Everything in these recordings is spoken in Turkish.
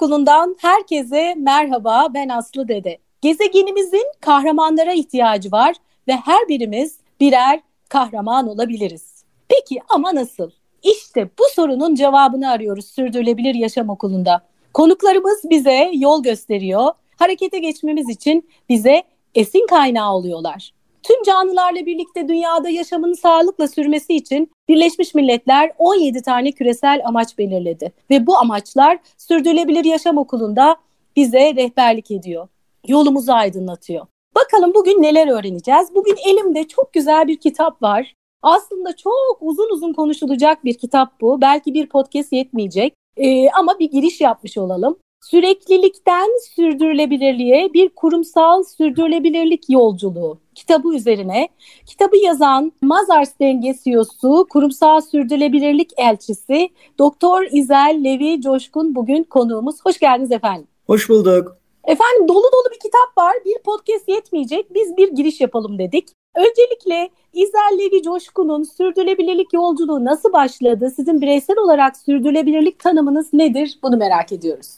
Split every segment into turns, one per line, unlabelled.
Okulundan herkese merhaba. Ben Aslı Dede. Gezegenimizin kahramanlara ihtiyacı var ve her birimiz birer kahraman olabiliriz. Peki ama nasıl? İşte bu sorunun cevabını arıyoruz Sürdürülebilir Yaşam Okulu'nda. Konuklarımız bize yol gösteriyor. Harekete geçmemiz için bize esin kaynağı oluyorlar. Tüm canlılarla birlikte dünyada yaşamın sağlıkla sürmesi için Birleşmiş Milletler 17 tane küresel amaç belirledi ve bu amaçlar Sürdürülebilir Yaşam Okulu'nda bize rehberlik ediyor. Yolumuzu aydınlatıyor. Bakalım bugün neler öğreneceğiz? Bugün elimde çok güzel bir kitap var. Aslında çok uzun uzun konuşulacak bir kitap bu. Belki bir podcast yetmeyecek. Ee, ama bir giriş yapmış olalım. Süreklilikten sürdürülebilirliğe bir kurumsal sürdürülebilirlik yolculuğu kitabı üzerine. Kitabı yazan Mazars Denge CEO'su, kurumsal sürdürülebilirlik elçisi Doktor İzel Levi Coşkun bugün konuğumuz. Hoş geldiniz efendim.
Hoş bulduk.
Efendim dolu dolu bir kitap var. Bir podcast yetmeyecek. Biz bir giriş yapalım dedik. Öncelikle İzel Levi Coşkun'un sürdürülebilirlik yolculuğu nasıl başladı? Sizin bireysel olarak sürdürülebilirlik tanımınız nedir? Bunu merak ediyoruz.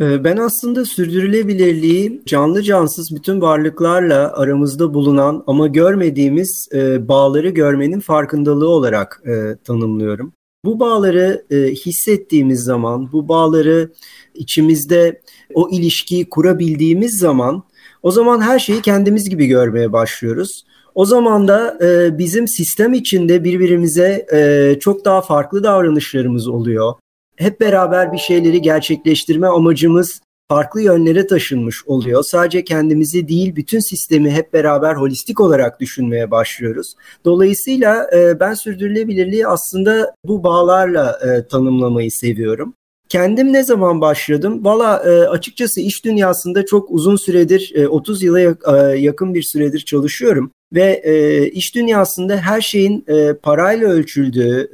Ee, ben aslında sürdürülebilirliği canlı cansız bütün varlıklarla aramızda bulunan ama görmediğimiz e, bağları görmenin farkındalığı olarak e, tanımlıyorum. Bu bağları e, hissettiğimiz zaman, bu bağları içimizde o ilişkiyi kurabildiğimiz zaman o zaman her şeyi kendimiz gibi görmeye başlıyoruz. O zaman da e, bizim sistem içinde birbirimize e, çok daha farklı davranışlarımız oluyor hep beraber bir şeyleri gerçekleştirme amacımız farklı yönlere taşınmış oluyor. Sadece kendimizi değil bütün sistemi hep beraber holistik olarak düşünmeye başlıyoruz. Dolayısıyla e, ben sürdürülebilirliği aslında bu bağlarla e, tanımlamayı seviyorum. Kendim ne zaman başladım? Valla e, açıkçası iş dünyasında çok uzun süredir, e, 30 yıla yakın bir süredir çalışıyorum. Ve iş dünyasında her şeyin parayla ölçüldüğü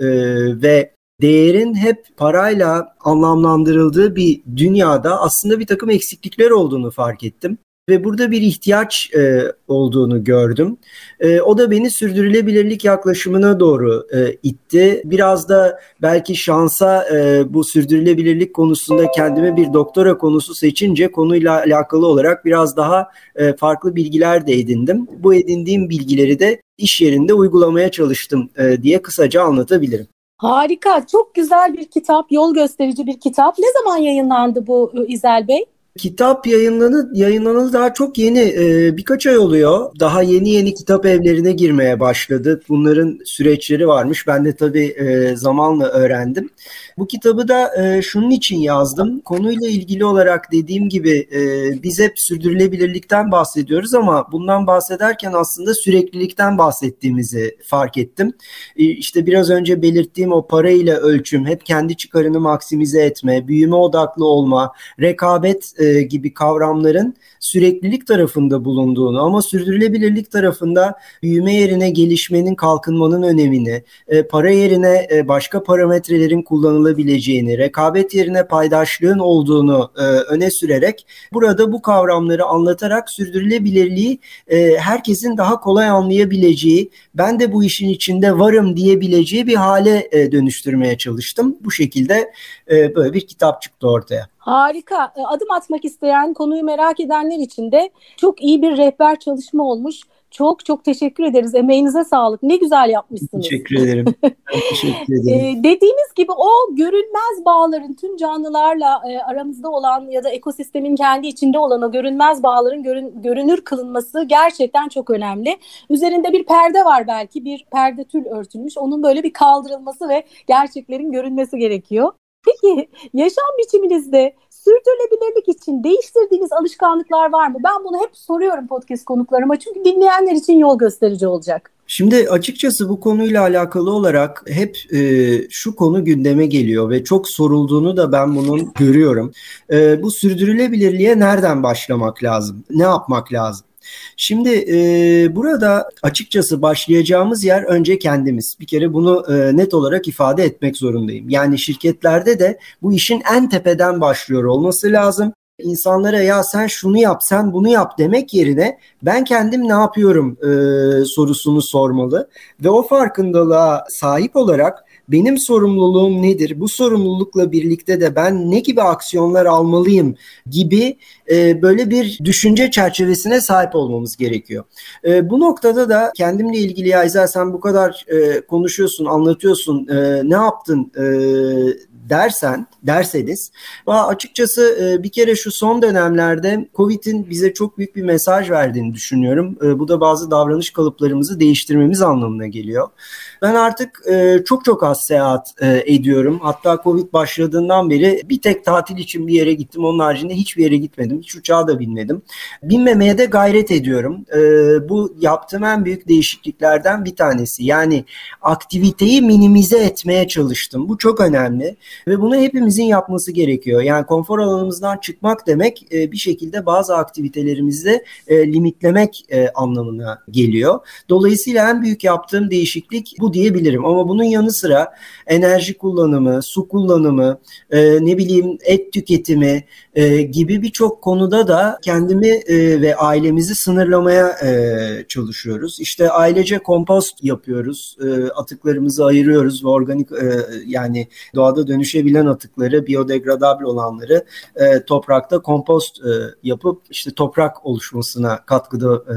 ve değerin hep parayla anlamlandırıldığı bir dünyada aslında bir takım eksiklikler olduğunu fark ettim ve burada bir ihtiyaç e, olduğunu gördüm. E, o da beni sürdürülebilirlik yaklaşımına doğru e, itti. Biraz da belki şansa e, bu sürdürülebilirlik konusunda kendime bir doktora konusu seçince konuyla alakalı olarak biraz daha e, farklı bilgiler de edindim. Bu edindiğim bilgileri de iş yerinde uygulamaya çalıştım e, diye kısaca anlatabilirim.
Harika, çok güzel bir kitap, yol gösterici bir kitap. Ne zaman yayınlandı bu ıı, İzel Bey?
Kitap yayınlanı, yayınlanalı daha çok yeni e, birkaç ay oluyor. Daha yeni yeni kitap evlerine girmeye başladı. Bunların süreçleri varmış. Ben de tabii e, zamanla öğrendim. Bu kitabı da e, şunun için yazdım. Konuyla ilgili olarak dediğim gibi e, biz hep sürdürülebilirlikten bahsediyoruz ama bundan bahsederken aslında süreklilikten bahsettiğimizi fark ettim. E, işte biraz önce belirttiğim o para ile ölçüm, hep kendi çıkarını maksimize etme, büyüme odaklı olma, rekabet e, gibi kavramların süreklilik tarafında bulunduğunu ama sürdürülebilirlik tarafında büyüme yerine gelişmenin, kalkınmanın önemini, e, para yerine e, başka parametrelerin kullanılabileceğini, rekabet yerine paydaşlığın olduğunu e, öne sürerek burada bu kavramları anlatarak sürdürülebilirliği e, herkesin daha kolay anlayabileceği, ben de bu işin içinde varım diyebileceği bir hale e, dönüştürmeye çalıştım. Bu şekilde e, böyle bir kitap çıktı ortaya.
Harika. E, adım atmak isteyen, konuyu merak edenler için de çok iyi bir rehber çalışma olmuş. Çok çok teşekkür ederiz. Emeğinize sağlık. Ne güzel yapmışsınız.
Teşekkür ederim. teşekkür ederim.
ee, dediğiniz gibi o görünmez bağların tüm canlılarla e, aramızda olan ya da ekosistemin kendi içinde olan o görünmez bağların görün, görünür kılınması gerçekten çok önemli. Üzerinde bir perde var belki bir perde tül örtülmüş. Onun böyle bir kaldırılması ve gerçeklerin görünmesi gerekiyor. Peki yaşam biçiminizde sürdürülebilirlik için değiştirdiğiniz alışkanlıklar var mı? Ben bunu hep soruyorum podcast konuklarıma çünkü dinleyenler için yol gösterici olacak.
Şimdi açıkçası bu konuyla alakalı olarak hep e, şu konu gündeme geliyor ve çok sorulduğunu da ben bunun görüyorum. E, bu sürdürülebilirliğe nereden başlamak lazım? Ne yapmak lazım? Şimdi e, burada açıkçası başlayacağımız yer önce kendimiz. Bir kere bunu e, net olarak ifade etmek zorundayım. Yani şirketlerde de bu işin en tepeden başlıyor olması lazım insanlara ya sen şunu yap sen bunu yap demek yerine ben kendim ne yapıyorum e, sorusunu sormalı ve o farkındalığa sahip olarak benim sorumluluğum nedir? Bu sorumlulukla birlikte de ben ne gibi aksiyonlar almalıyım gibi e, böyle bir düşünce çerçevesine sahip olmamız gerekiyor. E, bu noktada da kendimle ilgili ya İzel sen bu kadar e, konuşuyorsun, anlatıyorsun, e, ne yaptın e, dersen, derseniz açıkçası e, bir kere şu son dönemlerde Covid'in bize çok büyük bir mesaj verdiğini düşünüyorum. E, bu da bazı davranış kalıplarımızı değiştirmemiz anlamına geliyor. Ben artık e, çok çok az seyahat ediyorum. Hatta Covid başladığından beri bir tek tatil için bir yere gittim. Onun haricinde hiçbir yere gitmedim. Hiç uçağa da binmedim. Binmemeye de gayret ediyorum. Bu yaptığım en büyük değişikliklerden bir tanesi. Yani aktiviteyi minimize etmeye çalıştım. Bu çok önemli. Ve bunu hepimizin yapması gerekiyor. Yani konfor alanımızdan çıkmak demek e, bir şekilde bazı aktivitelerimizi e, limitlemek e, anlamına geliyor. Dolayısıyla en büyük yaptığım değişiklik bu diyebilirim. Ama bunun yanı sıra enerji kullanımı, su kullanımı, ne bileyim et tüketimi gibi birçok konuda da kendimi ve ailemizi sınırlamaya çalışıyoruz. İşte ailece kompost yapıyoruz. Atıklarımızı ayırıyoruz ve organik yani doğada dönüş dönüşebilen atıkları, biyodegradable olanları e, toprakta kompost e, yapıp işte toprak oluşmasına katkıda e,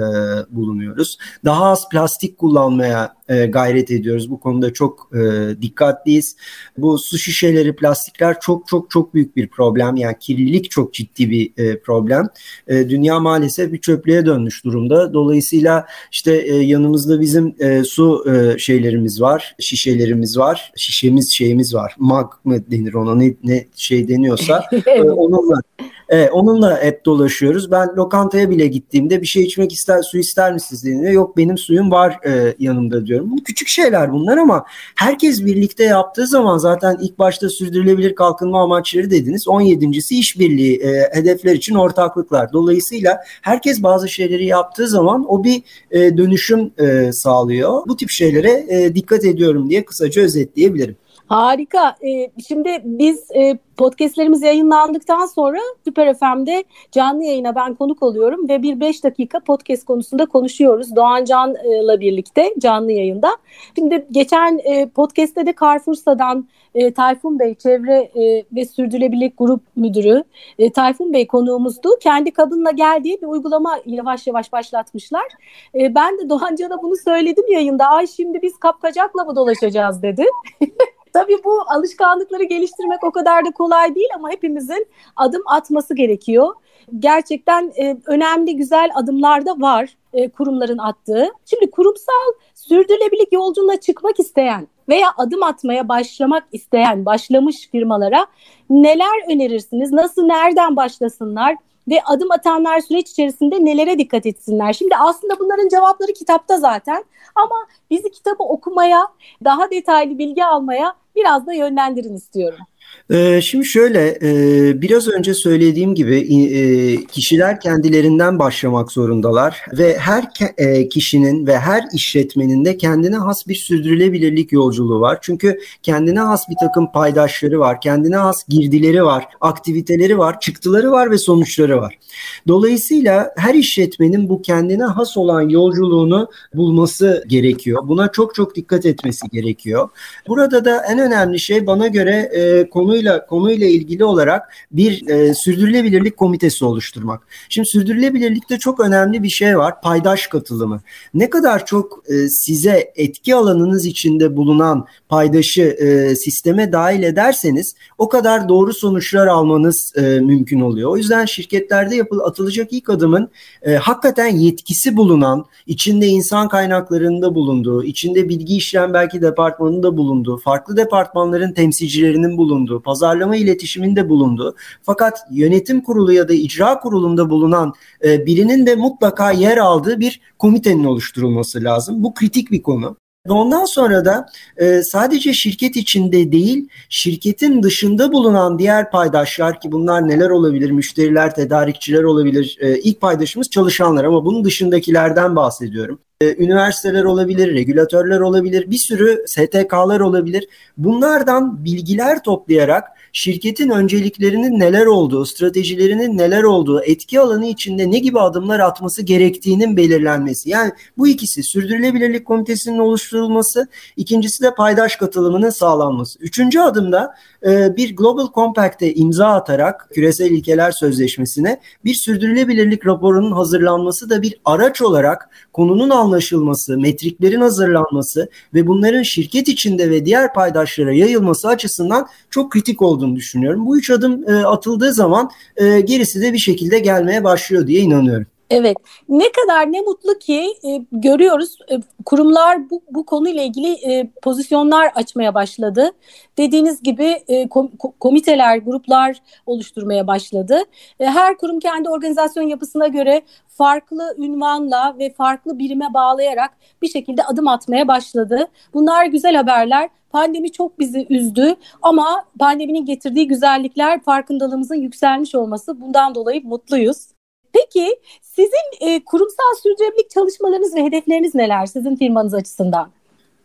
bulunuyoruz. Daha az plastik kullanmaya e, gayret ediyoruz. Bu konuda çok e, dikkatliyiz. Bu su şişeleri, plastikler çok çok çok büyük bir problem. Yani kirlilik çok ciddi bir e, problem. E, dünya maalesef bir çöplüğe dönmüş durumda. Dolayısıyla işte e, yanımızda bizim e, su e, şeylerimiz var, şişelerimiz var, şişemiz şeyimiz var. Mag mı denir ona ne, ne şey deniyorsa e, onunla Evet, onunla hep dolaşıyoruz. Ben lokantaya bile gittiğimde bir şey içmek ister, su ister misiniz dediğinde yok benim suyum var e, yanımda diyorum. Bu küçük şeyler bunlar ama herkes birlikte yaptığı zaman zaten ilk başta sürdürülebilir kalkınma amaçları dediniz. 17.si işbirliği e, hedefler için ortaklıklar. Dolayısıyla herkes bazı şeyleri yaptığı zaman o bir e, dönüşüm e, sağlıyor. Bu tip şeylere e, dikkat ediyorum diye kısaca özetleyebilirim.
Harika. Ee, şimdi biz e, podcastlerimiz yayınlandıktan sonra Süper FM'de canlı yayına ben konuk oluyorum ve bir beş dakika podcast konusunda konuşuyoruz. Doğan Can'la birlikte canlı yayında. Şimdi geçen e, podcast'te de Carrefour'dan e, Tayfun Bey Çevre e, ve Sürdürülebilirlik Grup Müdürü e, Tayfun Bey konuğumuzdu. Kendi kabınla geldiği bir uygulama yavaş yavaş başlatmışlar. E, ben de Doğan Can'a bunu söyledim yayında. Ay şimdi biz kapkacakla mı dolaşacağız dedi. Tabii bu alışkanlıkları geliştirmek o kadar da kolay değil ama hepimizin adım atması gerekiyor. Gerçekten e, önemli güzel adımlar da var e, kurumların attığı. Şimdi kurumsal sürdürülebilirlik yolculuğuna çıkmak isteyen veya adım atmaya başlamak isteyen başlamış firmalara neler önerirsiniz? Nasıl nereden başlasınlar? ve adım atanlar süreç içerisinde nelere dikkat etsinler? Şimdi aslında bunların cevapları kitapta zaten ama bizi kitabı okumaya, daha detaylı bilgi almaya biraz da yönlendirin istiyorum.
Ee, şimdi şöyle e, biraz önce söylediğim gibi e, kişiler kendilerinden başlamak zorundalar ve her e, kişinin ve her işletmenin de kendine has bir sürdürülebilirlik yolculuğu var. Çünkü kendine has bir takım paydaşları var, kendine has girdileri var, aktiviteleri var, çıktıları var ve sonuçları var. Dolayısıyla her işletmenin bu kendine has olan yolculuğunu bulması gerekiyor. Buna çok çok dikkat etmesi gerekiyor. Burada da en önemli şey bana göre konuyla konuyla ilgili olarak bir e, sürdürülebilirlik komitesi oluşturmak. Şimdi sürdürülebilirlikte çok önemli bir şey var. Paydaş katılımı. Ne kadar çok e, size etki alanınız içinde bulunan paydaşı e, sisteme dahil ederseniz o kadar doğru sonuçlar almanız e, mümkün oluyor. O yüzden şirketlerde yapıl atılacak ilk adımın e, hakikaten yetkisi bulunan, içinde insan kaynaklarında bulunduğu, içinde bilgi işlem belki departmanında bulunduğu, farklı departmanların temsilcilerinin bulunduğu, pazarlama iletişiminde bulunduğu fakat yönetim kurulu ya da icra kurulunda bulunan e, birinin de mutlaka yer aldığı bir komitenin oluşturulması lazım. Bu kritik bir konu. Ondan sonra da e, sadece şirket içinde değil, şirketin dışında bulunan diğer paydaşlar ki bunlar neler olabilir? Müşteriler, tedarikçiler olabilir. E, ilk paydaşımız çalışanlar ama bunun dışındakilerden bahsediyorum. E, üniversiteler olabilir, regülatörler olabilir, bir sürü STK'lar olabilir. Bunlardan bilgiler toplayarak şirketin önceliklerinin neler olduğu, stratejilerinin neler olduğu, etki alanı içinde ne gibi adımlar atması gerektiğinin belirlenmesi. Yani bu ikisi sürdürülebilirlik komitesinin oluşturulması, ikincisi de paydaş katılımının sağlanması. Üçüncü adımda e, bir Global Compact'e imza atarak küresel ilkeler sözleşmesine bir sürdürülebilirlik raporunun hazırlanması da bir araç olarak konunun anlaşılması, metriklerin hazırlanması ve bunların şirket içinde ve diğer paydaşlara yayılması açısından çok kritik olduğunu düşünüyorum. Bu üç adım e, atıldığı zaman e, gerisi de bir şekilde gelmeye başlıyor diye inanıyorum.
Evet, ne kadar ne mutlu ki e, görüyoruz e, kurumlar bu, bu konuyla ilgili e, pozisyonlar açmaya başladı. Dediğiniz gibi e, kom, komiteler, gruplar oluşturmaya başladı. E, her kurum kendi organizasyon yapısına göre farklı ünvanla ve farklı birime bağlayarak bir şekilde adım atmaya başladı. Bunlar güzel haberler. Pandemi çok bizi üzdü ama pandeminin getirdiği güzellikler farkındalığımızın yükselmiş olması bundan dolayı mutluyuz. Peki sizin e, kurumsal sürdürülebilirlik çalışmalarınız ve hedefleriniz neler sizin firmanız açısından?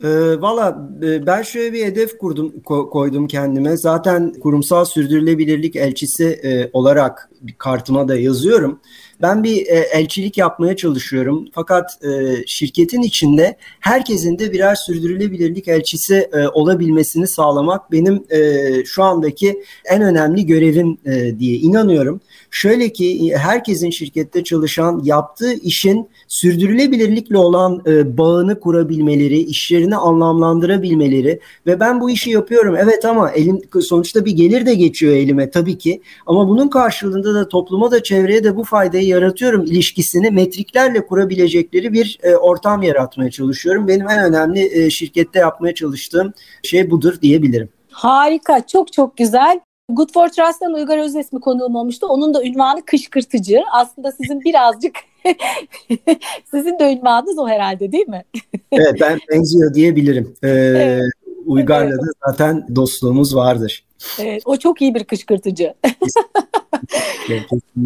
E, Valla e, ben şöyle bir hedef kurdum ko- koydum kendime. Zaten kurumsal sürdürülebilirlik elçisi e, olarak kartıma da yazıyorum. Ben bir e, elçilik yapmaya çalışıyorum. Fakat e, şirketin içinde herkesin de birer sürdürülebilirlik elçisi e, olabilmesini sağlamak benim e, şu andaki en önemli görevim e, diye inanıyorum. Şöyle ki herkesin şirkette çalışan yaptığı işin sürdürülebilirlikle olan e, bağını kurabilmeleri, işlerini anlamlandırabilmeleri ve ben bu işi yapıyorum. Evet ama elim sonuçta bir gelir de geçiyor elime tabii ki. Ama bunun karşılığında da topluma da çevreye de bu faydayı yaratıyorum ilişkisini metriklerle kurabilecekleri bir e, ortam yaratmaya çalışıyorum. Benim en önemli e, şirkette yapmaya çalıştığım şey budur diyebilirim.
Harika, çok çok güzel. Good for Trust'tan Uygar Özesmi konuğum olmuştu. Onun da ünvanı kışkırtıcı. Aslında sizin birazcık sizin de ünvanınız o herhalde değil mi?
evet ben benziyor diyebilirim. Ee, evet. Uygar'la evet. da zaten dostluğumuz vardır.
Evet, o çok iyi bir kışkırtıcı.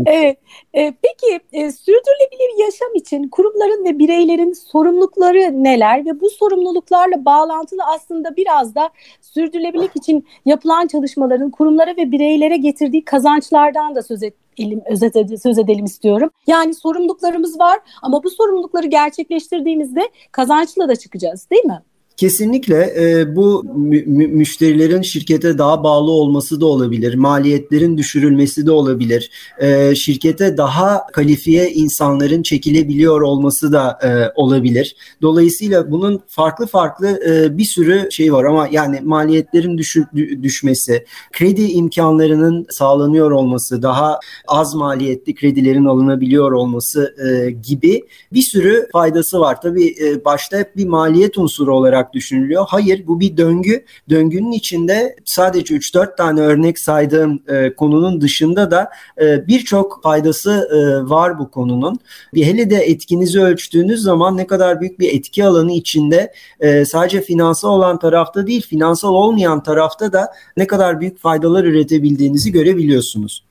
Evet. E, peki e, sürdürülebilir yaşam için kurumların ve bireylerin sorumlulukları neler ve bu sorumluluklarla bağlantılı aslında biraz da sürdürülebilirlik için yapılan çalışmaların kurumlara ve bireylere getirdiği kazançlardan da söz et, elim, özet söz edelim istiyorum. Yani sorumluluklarımız var ama bu sorumlulukları gerçekleştirdiğimizde kazançla da çıkacağız değil mi?
Kesinlikle e, bu mü- müşterilerin şirkete daha bağlı olması da olabilir, maliyetlerin düşürülmesi de olabilir, e, şirkete daha kalifiye insanların çekilebiliyor olması da e, olabilir. Dolayısıyla bunun farklı farklı e, bir sürü şey var ama yani maliyetlerin düşür, düşmesi, kredi imkanlarının sağlanıyor olması, daha az maliyetli kredilerin alınabiliyor olması e, gibi bir sürü faydası var. Tabii e, başta hep bir maliyet unsuru olarak olarak düşünülüyor. Hayır bu bir döngü. Döngünün içinde sadece 3-4 tane örnek saydığım e, konunun dışında da e, birçok faydası e, var bu konunun. Bir hele de etkinizi ölçtüğünüz zaman ne kadar büyük bir etki alanı içinde e, sadece finansal olan tarafta değil finansal olmayan tarafta da ne kadar büyük faydalar üretebildiğinizi görebiliyorsunuz.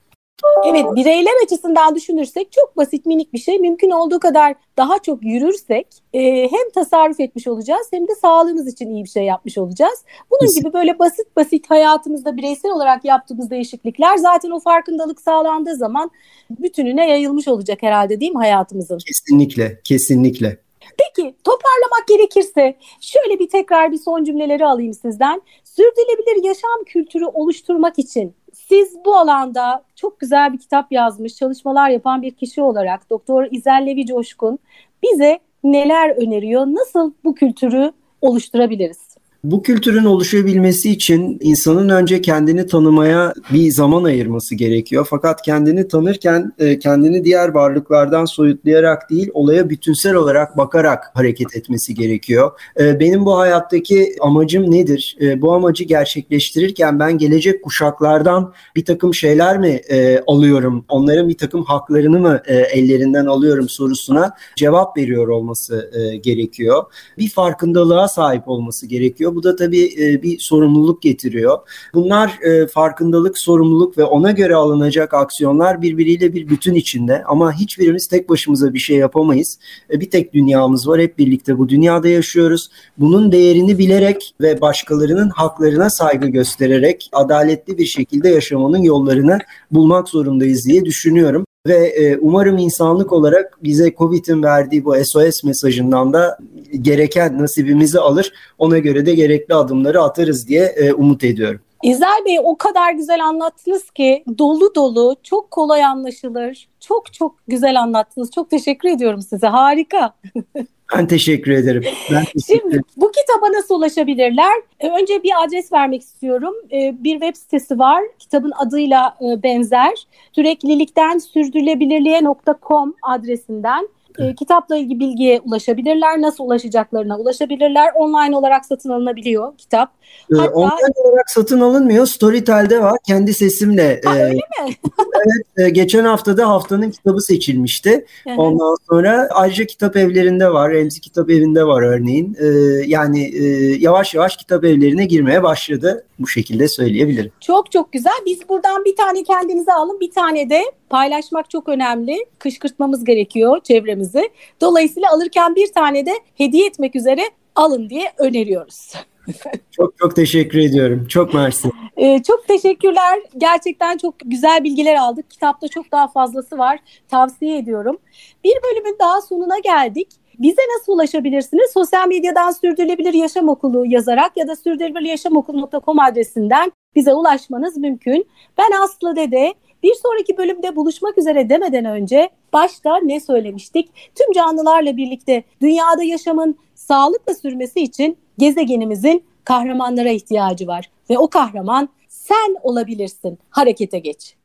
Evet bireyler açısından düşünürsek çok basit minik bir şey. Mümkün olduğu kadar daha çok yürürsek e, hem tasarruf etmiş olacağız hem de sağlığımız için iyi bir şey yapmış olacağız. Bunun Kesin. gibi böyle basit basit hayatımızda bireysel olarak yaptığımız değişiklikler zaten o farkındalık sağlandığı zaman bütününe yayılmış olacak herhalde değil mi hayatımızın?
Kesinlikle, kesinlikle.
Peki toparlamak gerekirse şöyle bir tekrar bir son cümleleri alayım sizden. Sürdürülebilir yaşam kültürü oluşturmak için siz bu alanda çok güzel bir kitap yazmış, çalışmalar yapan bir kişi olarak Doktor İzel Levi Coşkun bize neler öneriyor? Nasıl bu kültürü oluşturabiliriz?
Bu kültürün oluşabilmesi için insanın önce kendini tanımaya bir zaman ayırması gerekiyor. Fakat kendini tanırken e, kendini diğer varlıklardan soyutlayarak değil, olaya bütünsel olarak bakarak hareket etmesi gerekiyor. E, benim bu hayattaki amacım nedir? E, bu amacı gerçekleştirirken ben gelecek kuşaklardan bir takım şeyler mi alıyorum? Onların bir takım haklarını mı ellerinden alıyorum sorusuna cevap veriyor olması gerekiyor. Bir farkındalığa sahip olması gerekiyor Bu da tabii e, bir sorumluluk getiriyor. Bunlar e, farkındalık, sorumluluk ve ona göre alınacak aksiyonlar birbiriyle bir bütün içinde. Ama hiçbirimiz tek başımıza bir şey yapamayız. E, bir tek dünyamız var. Hep birlikte bu dünyada yaşıyoruz. Bunun değerini bilerek ve başkalarının haklarına saygı göstererek adaletli bir şekilde yaşamanın yollarını bulmak zorundayız diye düşünüyorum ve e, umarım insanlık olarak bize Covid'in verdiği bu SOS mesajından da gereken nasibimizi alır. Ona göre de gerekli adımları atarız diye e, umut ediyorum.
İzel Bey o kadar güzel anlattınız ki dolu dolu, çok kolay anlaşılır, çok çok güzel anlattınız. Çok teşekkür ediyorum size. Harika.
Ben teşekkür ederim. Ben
teşekkür Şimdi bu kitaba nasıl ulaşabilirler? E, önce bir adres vermek istiyorum. E, bir web sitesi var. Kitabın adıyla e, benzer. Süreklilikten sürdürülebilirliğe.com adresinden e, kitapla ilgili bilgiye ulaşabilirler. Nasıl ulaşacaklarına ulaşabilirler. Online olarak satın alınabiliyor kitap.
Ee, Hatta, online olarak satın alınmıyor. Storytel'de var. Kendi sesimle.
Ha, e, öyle mi?
evet. E, geçen haftada haftanın kitabı seçilmişti. Ondan sonra ayrıca kitap evlerinde var. Remzi Kitap Evi'nde var örneğin. E, yani e, yavaş yavaş kitap evlerine girmeye başladı. Bu şekilde söyleyebilirim.
Çok çok güzel. Biz buradan bir tane kendinize alın. Bir tane de paylaşmak çok önemli. Kışkırtmamız gerekiyor çevremizi. Dolayısıyla alırken bir tane de hediye etmek üzere alın diye öneriyoruz.
çok çok teşekkür ediyorum. Çok mersi.
Ee, çok teşekkürler. Gerçekten çok güzel bilgiler aldık. Kitapta çok daha fazlası var. Tavsiye ediyorum. Bir bölümün daha sonuna geldik. Bize nasıl ulaşabilirsiniz? Sosyal medyadan Sürdürülebilir Yaşam Okulu yazarak ya da sürdürülebiliryaşamokulu.com adresinden bize ulaşmanız mümkün. Ben Aslı Dede. Bir sonraki bölümde buluşmak üzere demeden önce başta ne söylemiştik? Tüm canlılarla birlikte dünyada yaşamın sağlıkla sürmesi için gezegenimizin kahramanlara ihtiyacı var ve o kahraman sen olabilirsin. Harekete geç.